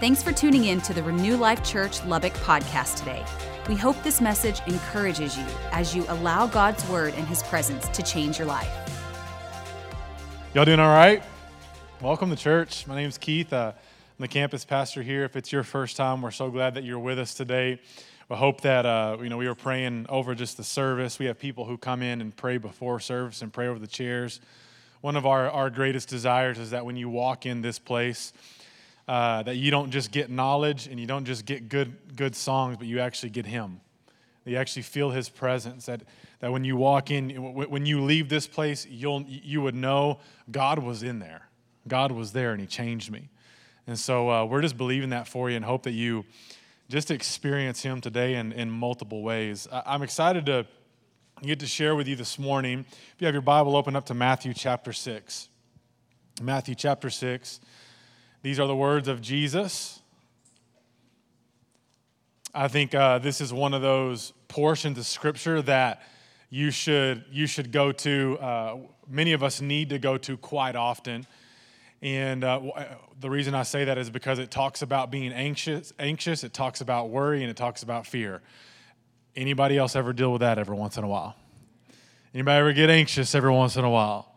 Thanks for tuning in to the Renew Life Church Lubbock podcast today. We hope this message encourages you as you allow God's word and his presence to change your life. Y'all doing all right? Welcome to church. My name is Keith. Uh, I'm the campus pastor here. If it's your first time, we're so glad that you're with us today. We hope that uh, you know we were praying over just the service. We have people who come in and pray before service and pray over the chairs. One of our, our greatest desires is that when you walk in this place, uh, that you don't just get knowledge and you don't just get good, good songs, but you actually get Him. You actually feel His presence. That, that when you walk in, when you leave this place, you'll, you would know God was in there. God was there and He changed me. And so uh, we're just believing that for you and hope that you just experience Him today in, in multiple ways. I'm excited to get to share with you this morning. If you have your Bible open up to Matthew chapter 6. Matthew chapter 6. These are the words of Jesus. I think uh, this is one of those portions of Scripture that you should you should go to. Uh, many of us need to go to quite often, and uh, the reason I say that is because it talks about being anxious. Anxious. It talks about worry, and it talks about fear. Anybody else ever deal with that every once in a while? Anybody ever get anxious every once in a while?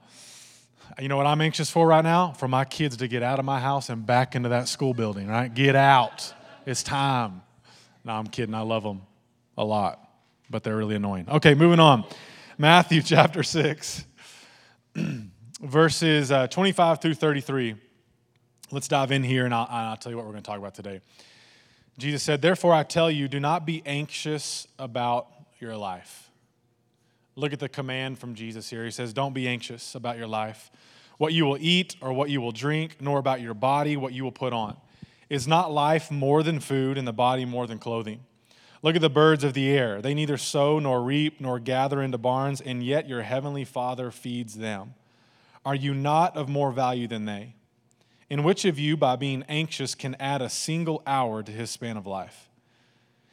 You know what I'm anxious for right now? For my kids to get out of my house and back into that school building, right? Get out. It's time. No, I'm kidding. I love them a lot, but they're really annoying. Okay, moving on. Matthew chapter 6, verses uh, 25 through 33. Let's dive in here and I'll, I'll tell you what we're going to talk about today. Jesus said, Therefore, I tell you, do not be anxious about your life. Look at the command from Jesus here. He says, Don't be anxious about your life what you will eat or what you will drink, nor about your body, what you will put on. Is not life more than food, and the body more than clothing? Look at the birds of the air. They neither sow nor reap nor gather into barns, and yet your heavenly Father feeds them. Are you not of more value than they? In which of you, by being anxious, can add a single hour to his span of life?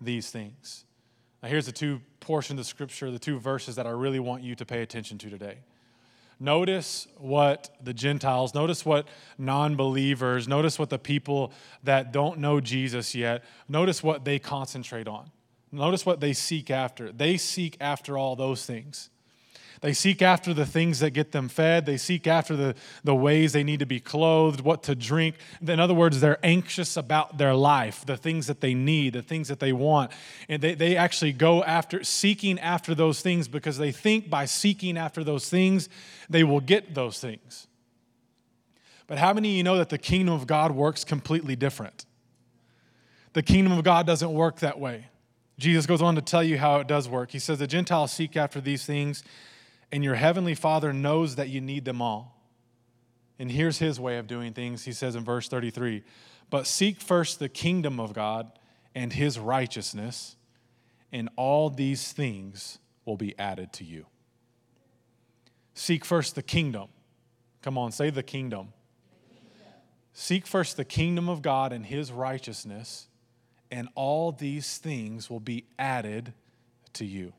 these things. Now, here's the two portions of scripture, the two verses that I really want you to pay attention to today. Notice what the Gentiles, notice what non believers, notice what the people that don't know Jesus yet, notice what they concentrate on. Notice what they seek after. They seek after all those things. They seek after the things that get them fed. They seek after the, the ways they need to be clothed, what to drink. In other words, they're anxious about their life, the things that they need, the things that they want. And they, they actually go after seeking after those things because they think by seeking after those things, they will get those things. But how many of you know that the kingdom of God works completely different? The kingdom of God doesn't work that way. Jesus goes on to tell you how it does work. He says, The Gentiles seek after these things and your heavenly Father knows that you need them all. And here's his way of doing things. He says in verse 33 But seek first the kingdom of God and his righteousness, and all these things will be added to you. Seek first the kingdom. Come on, say the kingdom. Seek first the kingdom of God and his righteousness, and all these things will be added to you.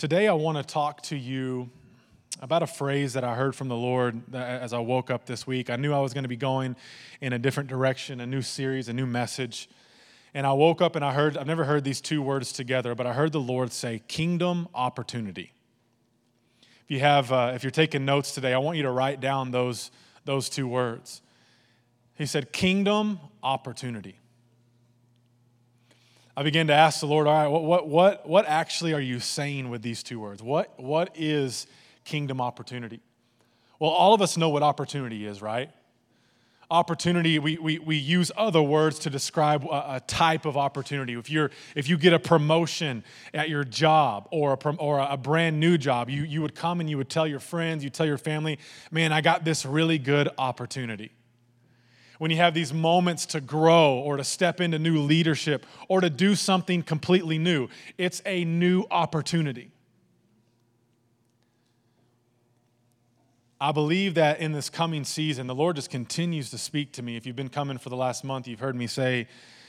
Today, I want to talk to you about a phrase that I heard from the Lord as I woke up this week. I knew I was going to be going in a different direction, a new series, a new message. And I woke up and I heard, I've never heard these two words together, but I heard the Lord say, kingdom opportunity. If you have, uh, if you're taking notes today, I want you to write down those, those two words. He said, kingdom opportunity. I began to ask the Lord, all right, what, what, what, what actually are you saying with these two words? What, what is kingdom opportunity? Well, all of us know what opportunity is, right? Opportunity, we, we, we use other words to describe a, a type of opportunity. If, you're, if you get a promotion at your job or a, or a brand new job, you, you would come and you would tell your friends, you tell your family, man, I got this really good opportunity. When you have these moments to grow or to step into new leadership or to do something completely new. It's a new opportunity. I believe that in this coming season, the Lord just continues to speak to me. If you've been coming for the last month, you've heard me say,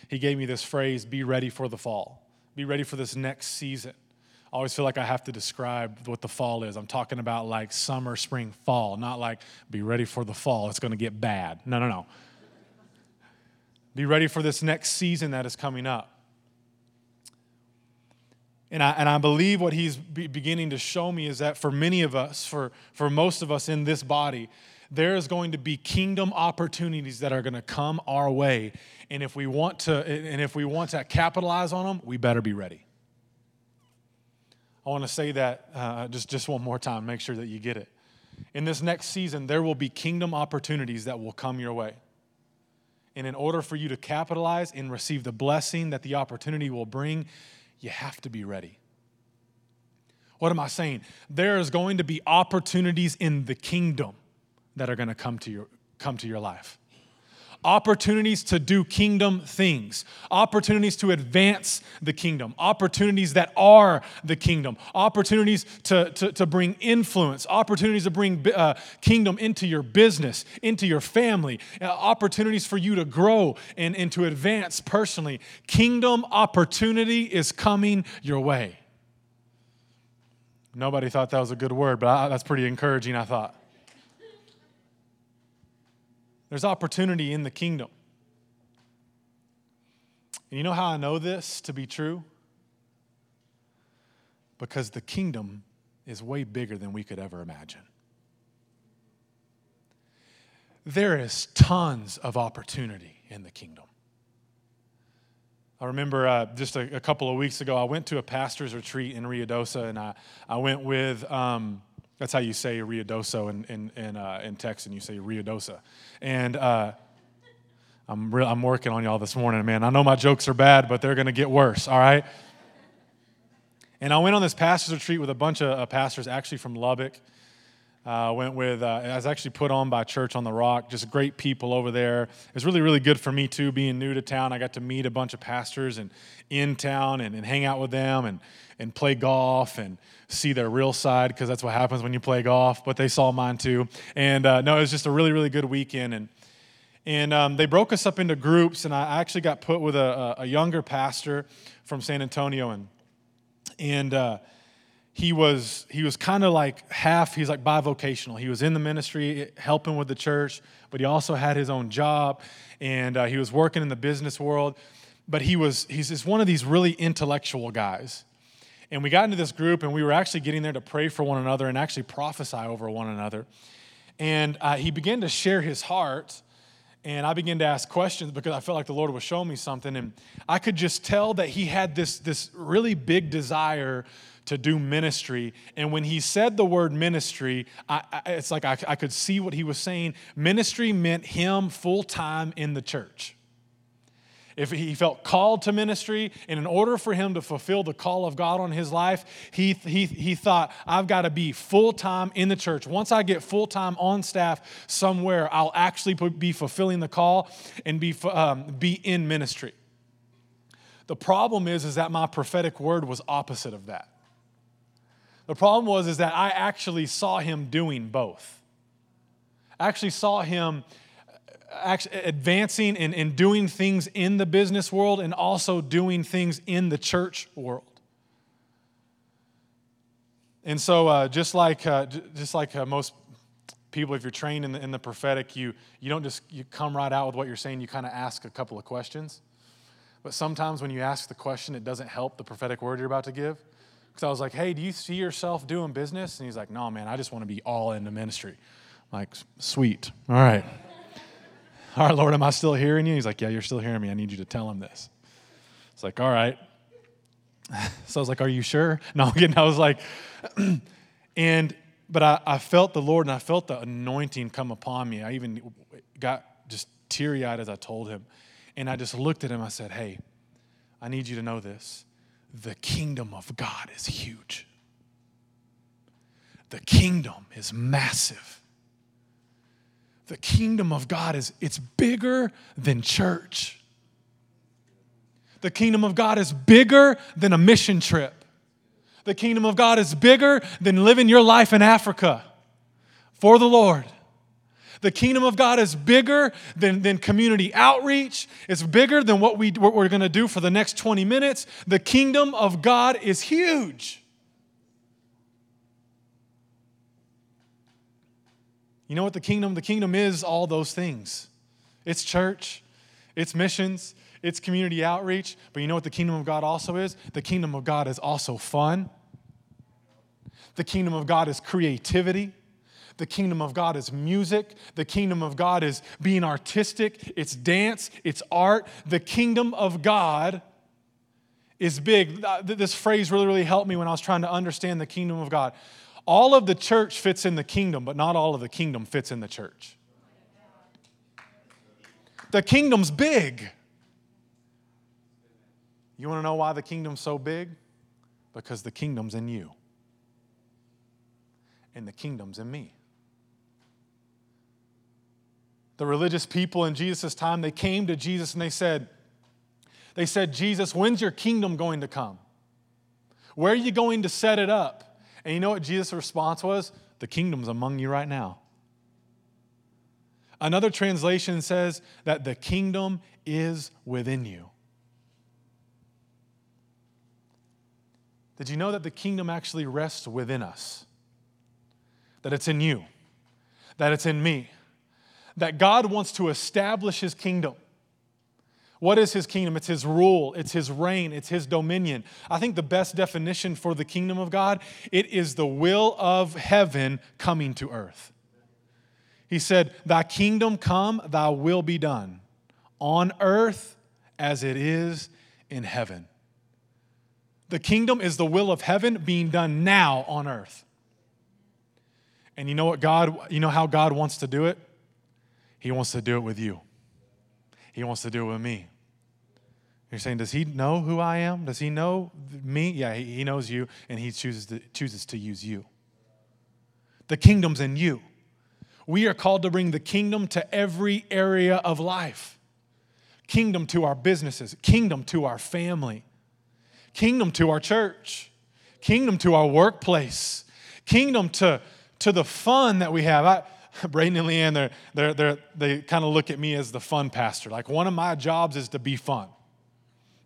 He gave me this phrase be ready for the fall, be ready for this next season. I always feel like I have to describe what the fall is. I'm talking about like summer, spring, fall, not like be ready for the fall. It's going to get bad. No, no, no. Be ready for this next season that is coming up. And I, and I believe what he's be beginning to show me is that for many of us, for, for most of us in this body, there is going to be kingdom opportunities that are going to come our way. And if we want to, and if we want to capitalize on them, we better be ready. I want to say that uh, just, just one more time, make sure that you get it. In this next season, there will be kingdom opportunities that will come your way. And in order for you to capitalize and receive the blessing that the opportunity will bring, you have to be ready. What am I saying? There is going to be opportunities in the kingdom that are going to come to your, come to your life. Opportunities to do kingdom things, opportunities to advance the kingdom, opportunities that are the kingdom, opportunities to, to, to bring influence, opportunities to bring uh, kingdom into your business, into your family, uh, opportunities for you to grow and, and to advance personally. Kingdom opportunity is coming your way. Nobody thought that was a good word, but I, that's pretty encouraging, I thought. There's opportunity in the kingdom. And you know how I know this to be true? Because the kingdom is way bigger than we could ever imagine. There is tons of opportunity in the kingdom. I remember uh, just a, a, couple of weeks ago, I went to a pastor's retreat in Ruidoso, and I, I went with um, that's how you say Ruidoso in, in, in, uh, in Texan. You say Ruidosa. And uh, I'm, re- I'm working on y'all this morning, man. I know my jokes are bad, but they're going to get worse, all right? And I went on this pastor's retreat with a bunch of uh, pastors, actually from Lubbock. Uh, went with, uh, I was actually put on by Church on the Rock, just great people over there. It was really, really good for me too, being new to town. I got to meet a bunch of pastors and in town and, and hang out with them and, and play golf and see their real side because that's what happens when you play golf. But they saw mine too. And uh, no, it was just a really, really good weekend. And and um, they broke us up into groups. And I actually got put with a, a younger pastor from San Antonio, and and uh, he was he was kind of like half. He's like bivocational. He was in the ministry helping with the church, but he also had his own job, and uh, he was working in the business world. But he was he's just one of these really intellectual guys and we got into this group, and we were actually getting there to pray for one another and actually prophesy over one another. And uh, he began to share his heart, and I began to ask questions because I felt like the Lord was showing me something. And I could just tell that he had this, this really big desire to do ministry. And when he said the word ministry, I, I, it's like I, I could see what he was saying. Ministry meant him full time in the church if he felt called to ministry, and in order for him to fulfill the call of God on his life, he, he, he thought, I've got to be full time in the church. Once I get full time on staff somewhere, I'll actually be fulfilling the call and be, um, be in ministry. The problem is, is that my prophetic word was opposite of that. The problem was is that I actually saw him doing both. I actually saw him advancing and, and doing things in the business world and also doing things in the church world. And so, uh, just like, uh, just like uh, most people, if you're trained in the, in the prophetic, you, you don't just you come right out with what you're saying, you kind of ask a couple of questions. But sometimes when you ask the question, it doesn't help the prophetic word you're about to give. Because I was like, hey, do you see yourself doing business? And he's like, no, man, I just want to be all into ministry. I'm like, sweet. All right. All right, Lord, am I still hearing you? He's like, Yeah, you're still hearing me. I need you to tell him this. It's like, All right. So I was like, Are you sure? No, again, I was like, and but I, I felt the Lord and I felt the anointing come upon me. I even got just teary eyed as I told him. And I just looked at him. I said, Hey, I need you to know this. The kingdom of God is huge, the kingdom is massive the kingdom of God is it's bigger than church. The kingdom of God is bigger than a mission trip. The kingdom of God is bigger than living your life in Africa for the Lord. The kingdom of God is bigger than, than community outreach. It's bigger than what, we, what we're going to do for the next 20 minutes. The kingdom of God is huge. You know what the kingdom? The kingdom is all those things. It's church, it's missions, it's community outreach. But you know what the kingdom of God also is? The kingdom of God is also fun. The kingdom of God is creativity. The kingdom of God is music. The kingdom of God is being artistic. It's dance. It's art. The kingdom of God is big. This phrase really, really helped me when I was trying to understand the kingdom of God. All of the church fits in the kingdom, but not all of the kingdom fits in the church. The kingdom's big. You want to know why the kingdom's so big? Because the kingdom's in you, and the kingdom's in me the religious people in Jesus' time, they came to Jesus and they said, they said, Jesus, when's your kingdom going to come? Where are you going to set it up? And you know what Jesus' response was? The kingdom's among you right now. Another translation says that the kingdom is within you. Did you know that the kingdom actually rests within us? That it's in you, that it's in me that God wants to establish his kingdom. What is his kingdom? It's his rule, it's his reign, it's his dominion. I think the best definition for the kingdom of God, it is the will of heaven coming to earth. He said, "Thy kingdom come, thy will be done, on earth as it is in heaven." The kingdom is the will of heaven being done now on earth. And you know what God, you know how God wants to do it? He wants to do it with you. He wants to do it with me. You're saying, does he know who I am? Does he know me? Yeah, he, knows you, and he chooses to, chooses to use you. The kingdom's in you. We are called to bring the kingdom to every area of life kingdom to our businesses, kingdom to our family, kingdom to our church, kingdom to our workplace, kingdom to, to the fun that we have. I, Braden and Leanne, they're, they're, they're, they kind of look at me as the fun pastor. Like, one of my jobs is to be fun.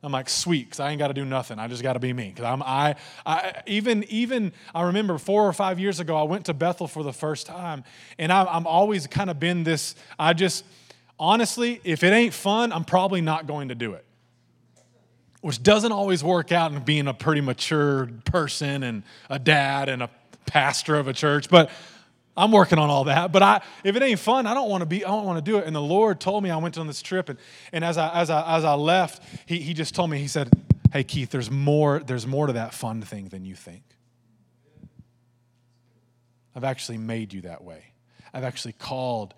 I'm like, sweet, because I ain't got to do nothing. I just got to be me. Because I'm, I, I, even, even, I remember four or five years ago, I went to Bethel for the first time, and I, I'm always kind of been this. I just, honestly, if it ain't fun, I'm probably not going to do it. Which doesn't always work out in being a pretty mature person and a dad and a pastor of a church, but I'm working on all that, but I, if it ain't fun, I don't want to be. I don't want to do it. And the Lord told me I went on this trip, and, and as I as I as I left, he he just told me. He said, "Hey Keith, there's more. There's more to that fun thing than you think. I've actually made you that way. I've actually called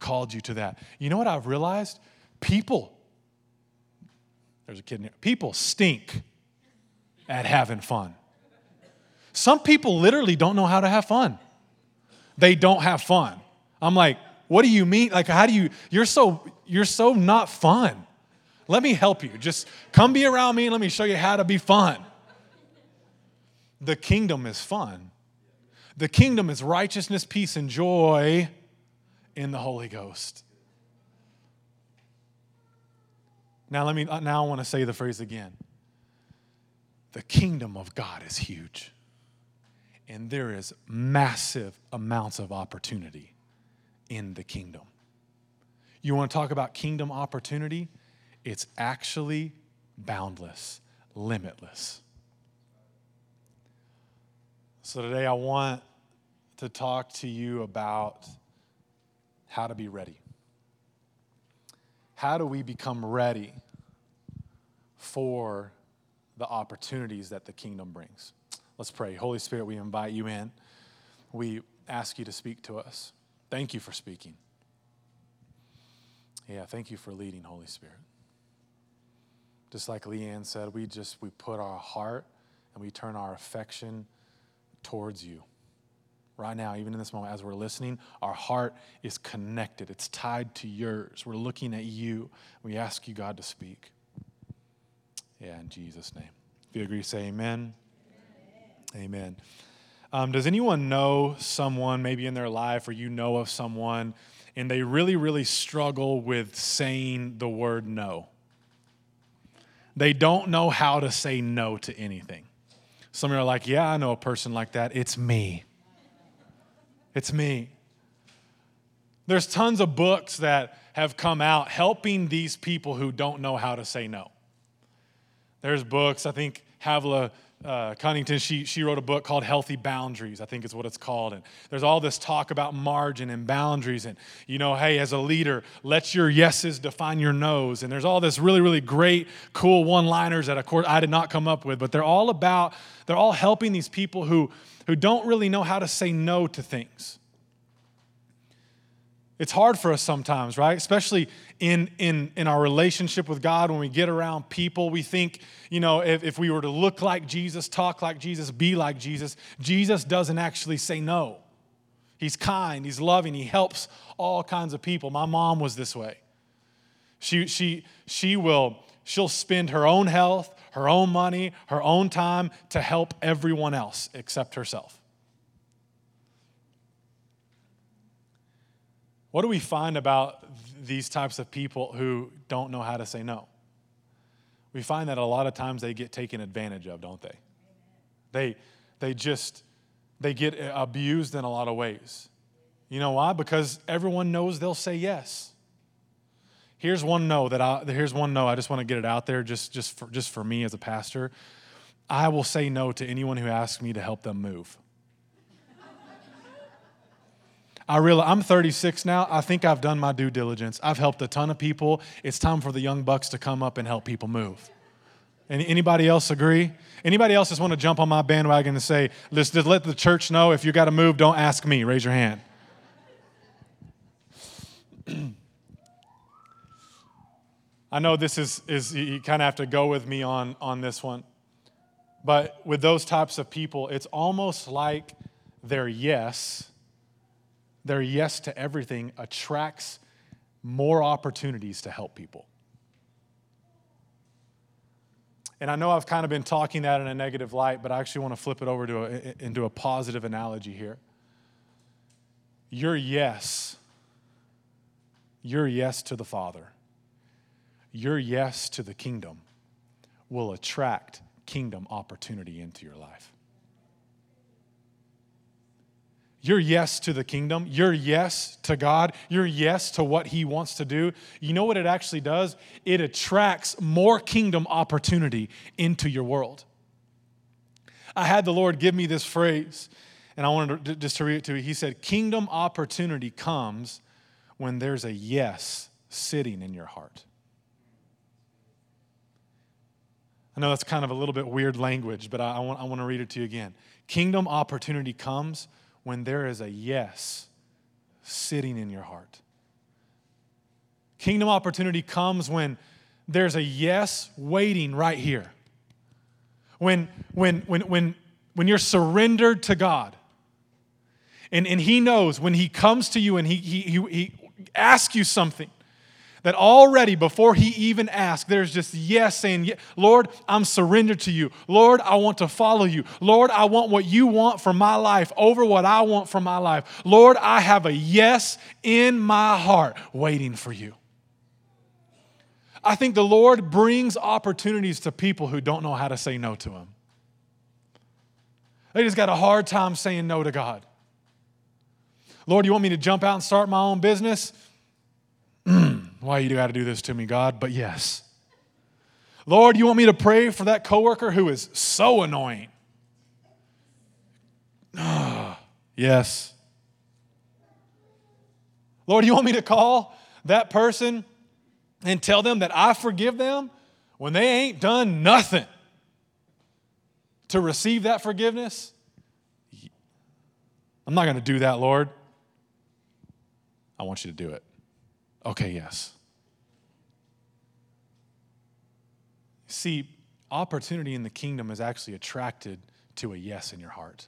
called you to that. You know what I've realized? People. There's a kid in here. People stink at having fun. Some people literally don't know how to have fun they don't have fun. I'm like, what do you mean? Like, how do you, you're so, you're so not fun. Let me help you. Just come be around me and let me show you how to be fun. The kingdom is fun. The kingdom is righteousness, peace, and joy in the Holy Ghost. Now let me uh, now I want to say the phrase again. The kingdom of God is huge and there is massive amounts of opportunity in the kingdom. You want to talk about kingdom opportunity? It's actually boundless, limitless. So today I want to talk to you about how to be ready. How do we become ready for the opportunities that the kingdom brings? Let's pray. Holy Spirit, we invite you in. We ask you to speak to us. Thank you for speaking. Yeah, thank you for leading, Holy Spirit. Just like Leanne said, we just we put our heart and we turn our affection towards you right now, even in this moment, as we're listening, our heart is connected. It's tied to yours. We're looking at you. We ask you, God, to speak. Yeah, in Jesus' name. If you agree, say amen. Amen. Um, does anyone know someone, maybe in their life, or you know of someone, and they really, really struggle with saying the word no? They don't know how to say no to anything. Some of you are like, Yeah, I know a person like that. It's me. It's me. There's tons of books that have come out helping these people who don't know how to say no. There's books, I think Havilah uh, Cunnington, she, she wrote a book called Healthy Boundaries, I think is what it's called. And there's all this talk about margin and boundaries. And, you know, hey, as a leader, let your yeses define your no's. And there's all this really, really great, cool one liners that, of course, I did not come up with, but they're all about, they're all helping these people who, who don't really know how to say no to things. It's hard for us sometimes, right? Especially in, in, in our relationship with God, when we get around people, we think, you know, if, if we were to look like Jesus, talk like Jesus, be like Jesus, Jesus doesn't actually say no. He's kind, he's loving, he helps all kinds of people. My mom was this way. She, she, she will, she'll spend her own health, her own money, her own time to help everyone else except herself. What do we find about these types of people who don't know how to say no? We find that a lot of times they get taken advantage of, don't they? They, they just, they get eh, abused in a lot of ways. You know why? Because everyone knows they'll say yes. Here's one no that I, here's one no. I just want to get it out there just, just, for, just for me as a pastor. I will say no to anyone who asks me to help them move. I realize I'm 36 now. I think I've done my due diligence. I've helped a ton of people. It's time for the young bucks to come up and help people move. Any, anybody else agree? Anybody else just want to jump on my bandwagon and say, let's just let the church know if you got to move, don't ask me. Raise your hand. I know this is, is you kind of have to go with me on, on this one. But with those types of people, it's almost like their yes their yes to everything attracts more opportunities to help people. And I know I've kind of been talking that in a negative light, but I actually want to flip it over to a, into a positive analogy here. Your yes, your yes to the Father, your yes to the kingdom will attract kingdom opportunity into your life your yes to the kingdom, your yes to God, your yes to what He wants to do, you know what it actually does? It attracts more kingdom opportunity into your world. I had the Lord give me this phrase, and I wanted to, just to read it to you. He said, Kingdom opportunity comes when there's a yes sitting in your heart. I know that's kind of a little bit weird language, but I, I, want, I want to read it to you again. Kingdom opportunity comes when there is a yes sitting in your heart. Kingdom opportunity comes when there's a yes waiting right here. When, when, when, when, when you're surrendered to God. And, and He knows when He comes to you and He, he, he, he asks you something, that already before he even asked, there's just yes saying, Lord, I'm surrendered to you. Lord, I want to follow you. Lord, I want what you want for my life over what I want for my life. Lord, I have a yes in my heart waiting for you. I think the Lord brings opportunities to people who don't know how to say no to Him. They just got a hard time saying no to God. Lord, you want me to jump out and start my own business? Why you got to do this to me, God? But yes. Lord, you want me to pray for that coworker who is so annoying? Ah, yes. Lord, you want me to call that person and tell them that I forgive them when they ain't done nothing to receive that forgiveness? I'm not going to do that, Lord. I want you to do it. Okay, yes. See, opportunity in the kingdom is actually attracted to a yes in your heart.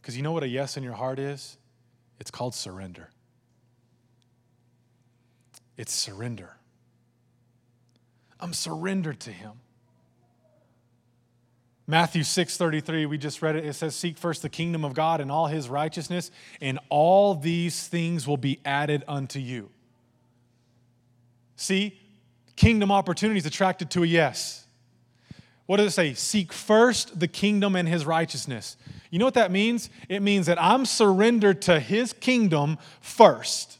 Because you know what a yes in your heart is? It's called surrender. It's surrender. I'm surrendered to Him. Matthew 6:33 we just read it it says seek first the kingdom of God and all his righteousness and all these things will be added unto you. See? Kingdom opportunities attracted to a yes. What does it say? Seek first the kingdom and his righteousness. You know what that means? It means that I'm surrendered to his kingdom first.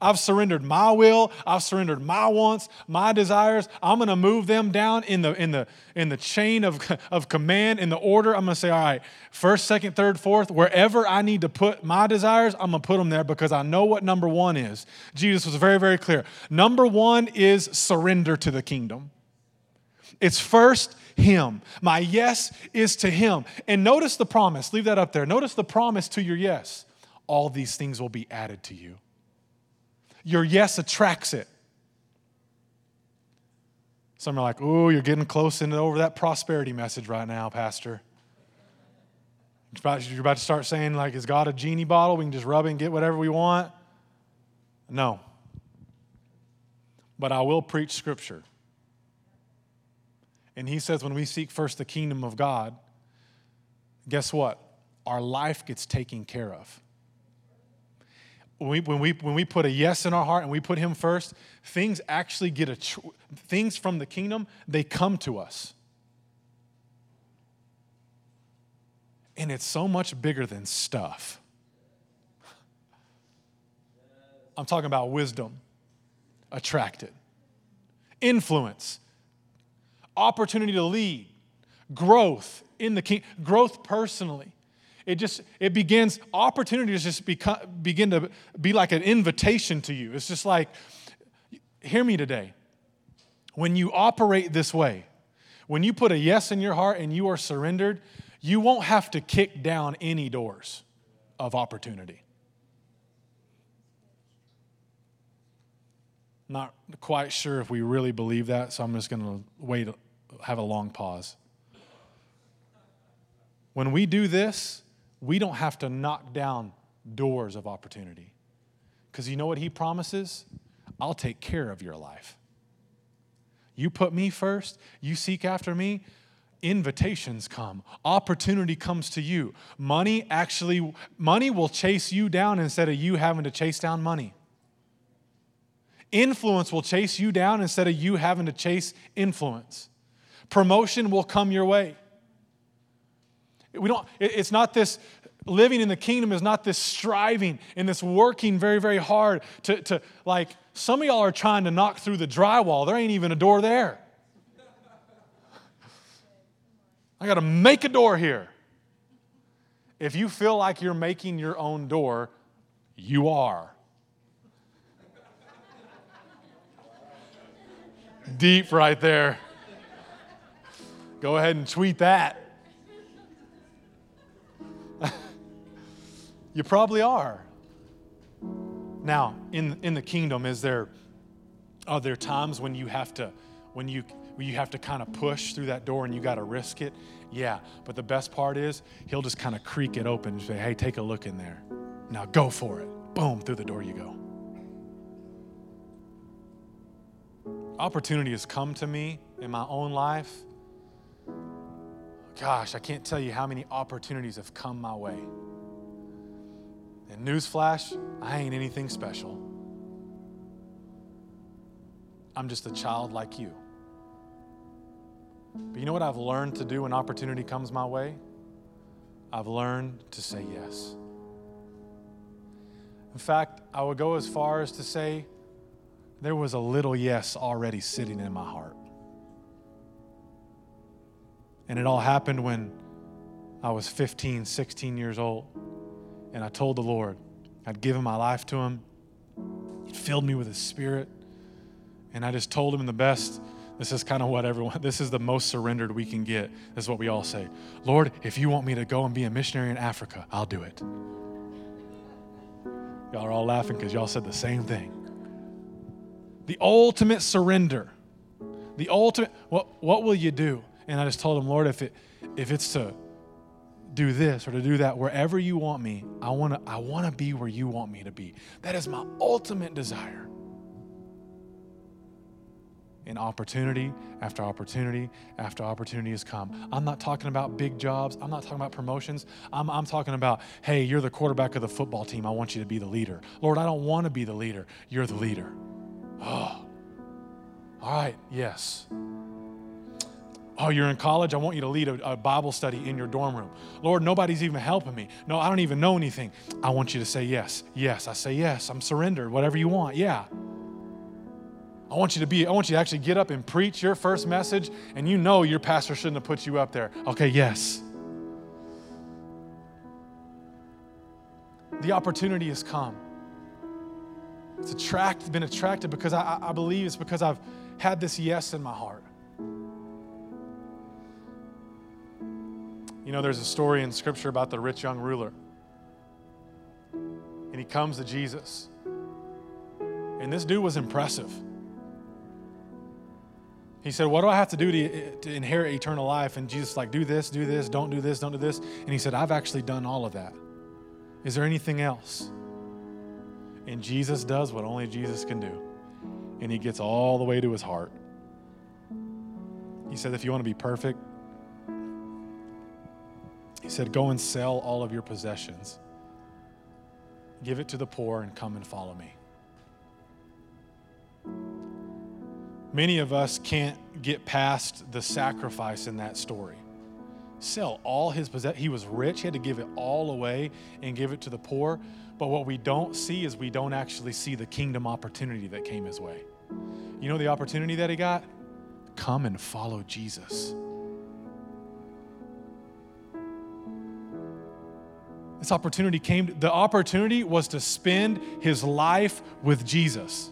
I've surrendered my will, I've surrendered my wants, my desires. I'm going to move them down in the in the in the chain of, of command in the order. I'm going to say, all right, first, second, third, fourth, wherever I need to put my desires, I'm going to put them there because I know what number 1 is. Jesus was very very clear. Number 1 is surrender to the kingdom. It's first him. My yes is to him. And notice the promise. Leave that up there. Notice the promise to your yes. All these things will be added to you your yes attracts it. Some are like, oh, you're getting close into over that prosperity message right now, Pastor. You're about, you're about to start saying, like, is God a genie bottle? We can just rub it and get whatever we want? No. But I will preach scripture. And he says, when we seek first the kingdom of God, guess what? Our life gets taken care of when we, when we, when we put a yes in our heart and we put him first, things actually get a, tr- things from the kingdom, they come to us. And it's so much bigger than stuff. I'm talking about wisdom, attracted, influence, opportunity to lead, growth in the king, growth personally it just it begins opportunities just become, begin to be like an invitation to you. It's just like hear me today. When you operate this way when you put a yes in your heart and you are surrendered you won't have to kick down any doors of opportunity. Not quite sure if we really believe that so i'm just going to wait have a long pause. When we do this we don't have to knock down doors of opportunity. Because you know what he promises? I'll take care of your life. You put me first, you seek after me, invitations come opportunity comes to you money actually money will chase you down instead of you having to chase down money influence will chase you down instead of you having to chase influence promotion will come your way we don't, it's not this, living in the kingdom is not this striving and this working very, very hard to, to like, some of y'all are trying to knock through the drywall. There ain't even a door there. I got to make a door here. If you feel like you're making your own door, you are. Deep right there. Go ahead and tweet that. You probably are. Now, in, in the kingdom, is there are there times when you have to when you when you have to kind of push through that door and you got to risk it? Yeah, but the best part is he'll just kind of creak it open and say, "Hey, take a look in there. Now go for it." Boom, through the door you go. Opportunity has come to me in my own life. Gosh, I can't tell you how many opportunities have come my way. And newsflash, I ain't anything special. I'm just a child like you. But you know what I've learned to do when opportunity comes my way? I've learned to say yes. In fact, I would go as far as to say there was a little yes already sitting in my heart. And it all happened when I was 15, 16 years old and I told the Lord I'd given my life to Him. He filled me with His Spirit. And I just told Him the best. This is kind of what everyone, this is the most surrendered we can get. This is what we all say Lord, if you want me to go and be a missionary in Africa, I'll do it. Y'all are all laughing because y'all said the same thing. The ultimate surrender. The ultimate, what, what will you do? And I just told him, Lord, if, it, if it's to do this or to do that wherever you want me i want to i want to be where you want me to be that is my ultimate desire and opportunity after opportunity after opportunity has come. I'm not talking about big jobs. I'm not talking about promotions. I'm, I'm talking about, hey, you're the quarterback of the football team. I want you to be the leader. Lord, I don't want to be the leader. You're the leader. Oh, all right, yes. Oh, you're in college? I want you to lead a, a, Bible study in your dorm room. Lord, nobody's even helping me. No, I don't even know anything. I want you to say yes. Yes, I say yes. I'm surrendered. Whatever you want. Yeah. I want you to be, I want you to actually get up and preach your first message, and you know your pastor shouldn't have put you up there. Okay, yes. The opportunity has come. It's attract, been attracted because I, I believe it's because I've had this yes in my heart. You know, there's a story in Scripture about the rich young ruler. And he comes to Jesus. And this dude was impressive. He said, What do I have to do to, to inherit eternal life? And Jesus, like, do this, do this, don't do this, don't do this. And he said, I've actually done all of that. Is there anything else? And Jesus does what only Jesus can do. And he gets all the way to his heart. He said, If you want to be perfect, he said, Go and sell all of your possessions, give it to the poor, and come and follow me. Many of us can't get past the sacrifice in that story. Sell all his possessions. He was rich, he had to give it all away and give it to the poor. But what we don't see is we don't actually see the kingdom opportunity that came his way. You know the opportunity that he got? Come and follow Jesus. This opportunity came, the opportunity was to spend his life with Jesus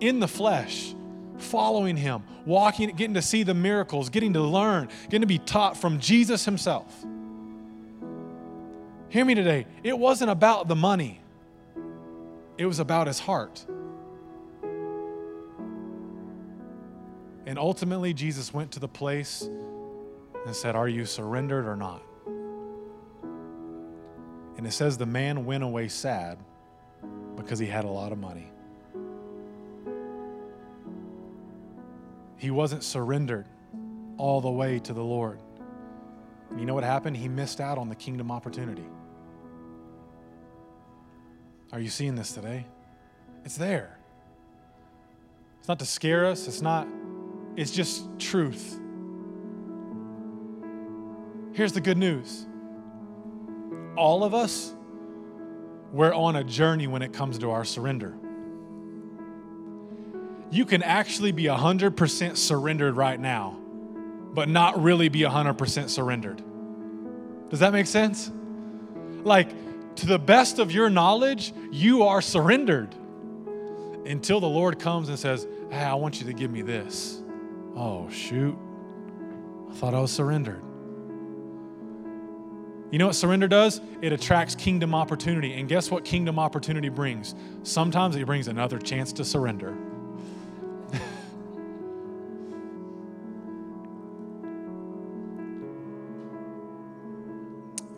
in the flesh following him, walking, getting to see the miracles, getting to learn, getting to be taught from Jesus himself. Hear me today. It wasn't about the money, it was about his heart. And ultimately, Jesus went to the place and said, Are you surrendered or not? And it says the man went away sad because he had a lot of money. He wasn't surrendered all the way to the Lord. And you know what happened? He missed out on the kingdom opportunity. Are you seeing this today? It's there. It's not to scare us, it's not, it's just truth. Here's the good news all of us, we're on a journey when it comes to our surrender you can actually be 100% surrendered right now, but not really be 100% surrendered. Does that make sense? Like, to the best of your knowledge, you are surrendered until the Lord comes and says, Hey, I want you to give me this. Oh, shoot. I thought I was surrendered. You know what surrender does? It attracts kingdom opportunity. And guess what kingdom opportunity brings? Sometimes it brings another chance to surrender.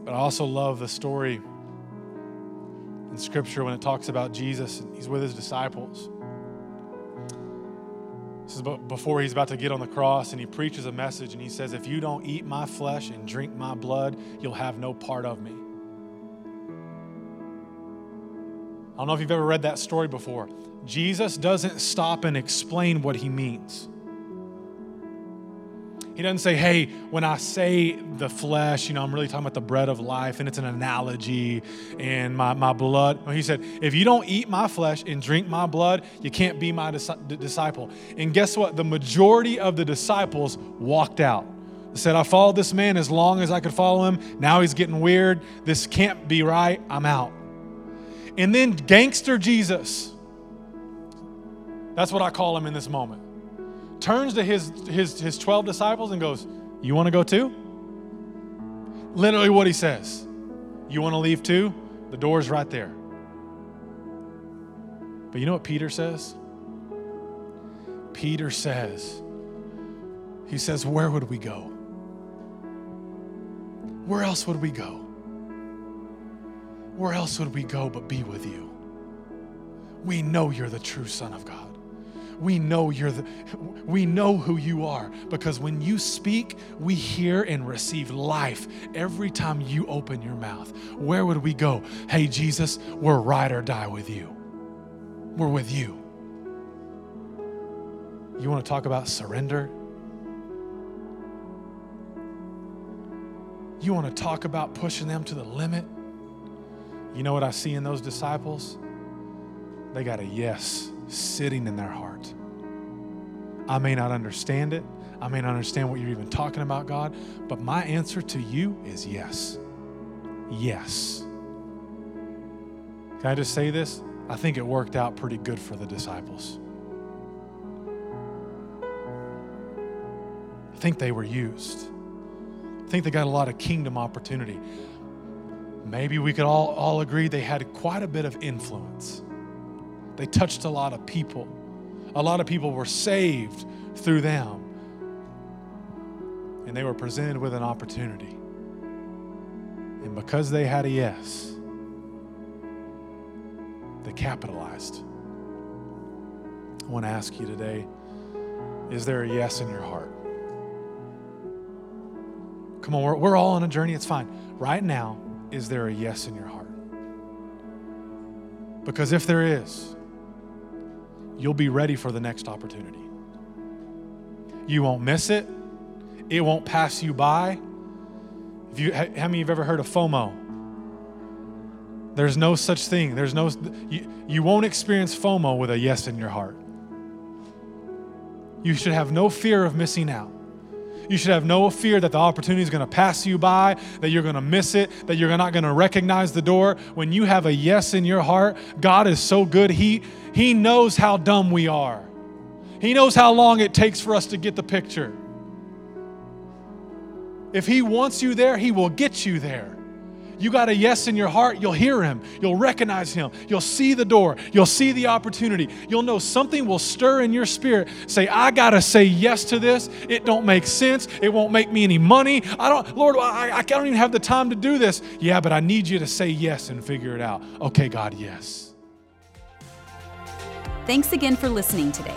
But I also love the story in Scripture when it talks about Jesus. He's with his disciples. This is before he's about to get on the cross, and he preaches a message, and he says, If you don't eat my flesh and drink my blood, you'll have no part of me. I don't know if you've ever read that story before. Jesus doesn't stop and explain what he means. He doesn't say, hey, when I say the flesh, you know, I'm really talking about the bread of life and it's an analogy and my, my blood. He said, if you don't eat my flesh and drink my blood, you can't be my dis- disciple. And guess what? The majority of the disciples walked out. They said, I followed this man as long as I could follow him. Now he's getting weird. This can't be right. I'm out. And then gangster Jesus. That's what I call him in this moment turns to his, his, his 12 disciples and goes, You want to go too? Literally what he says. You want to leave too? The door's right there. But you know what Peter says? Peter says, He says, Where would we go? Where else would we go? Where else would we go but be with you? We know you're the true Son of God. We know you're the we know who you are because when you speak, we hear and receive life every time you open your mouth. Where would we go? Hey Jesus, we're ride or die with you. We're with you. You want to talk about surrender? You want to talk about pushing them to the limit? You know what I see in those disciples? They got a yes sitting in their heart. I may not understand it. I may not understand what you're even talking about, God, but my answer to you is yes. Yes. Can I just say this? I think it worked out pretty good for the disciples. I think they were used. I think they got a lot of kingdom opportunity. Maybe we could all, all agree they had quite a bit of influence. They touched a lot of people. A lot of people were saved through them. And they were presented with an opportunity. And because they had a yes, they capitalized. I want to ask you today is there a yes in your heart? Come on, we're, we're all on a journey. It's fine. Right now, is there a yes in your heart? Because if there is, you'll be ready for the next opportunity. You won't miss it, it won't pass you by. If you, how many of you have ever heard of FOMO? There's no such thing. There's no, you, you won't experience FOMO with a yes in your heart. You should have no fear of missing out. You should have no fear that the opportunity is going to pass you by, that you're going to miss it, that you're not going to recognize the door. When you have a yes in your heart, God is so good. He, he knows how dumb we are, He knows how long it takes for us to get the picture. If He wants you there, He will get you there. You got a yes in your heart, you'll hear him. You'll recognize him. You'll see the door. You'll see the opportunity. You'll know something will stir in your spirit. Say, I got to say yes to this. It don't make sense. It won't make me any money. I don't, Lord, I, I don't even have the time to do this. Yeah, but I need you to say yes and figure it out. Okay, God, yes. Thanks again for listening today.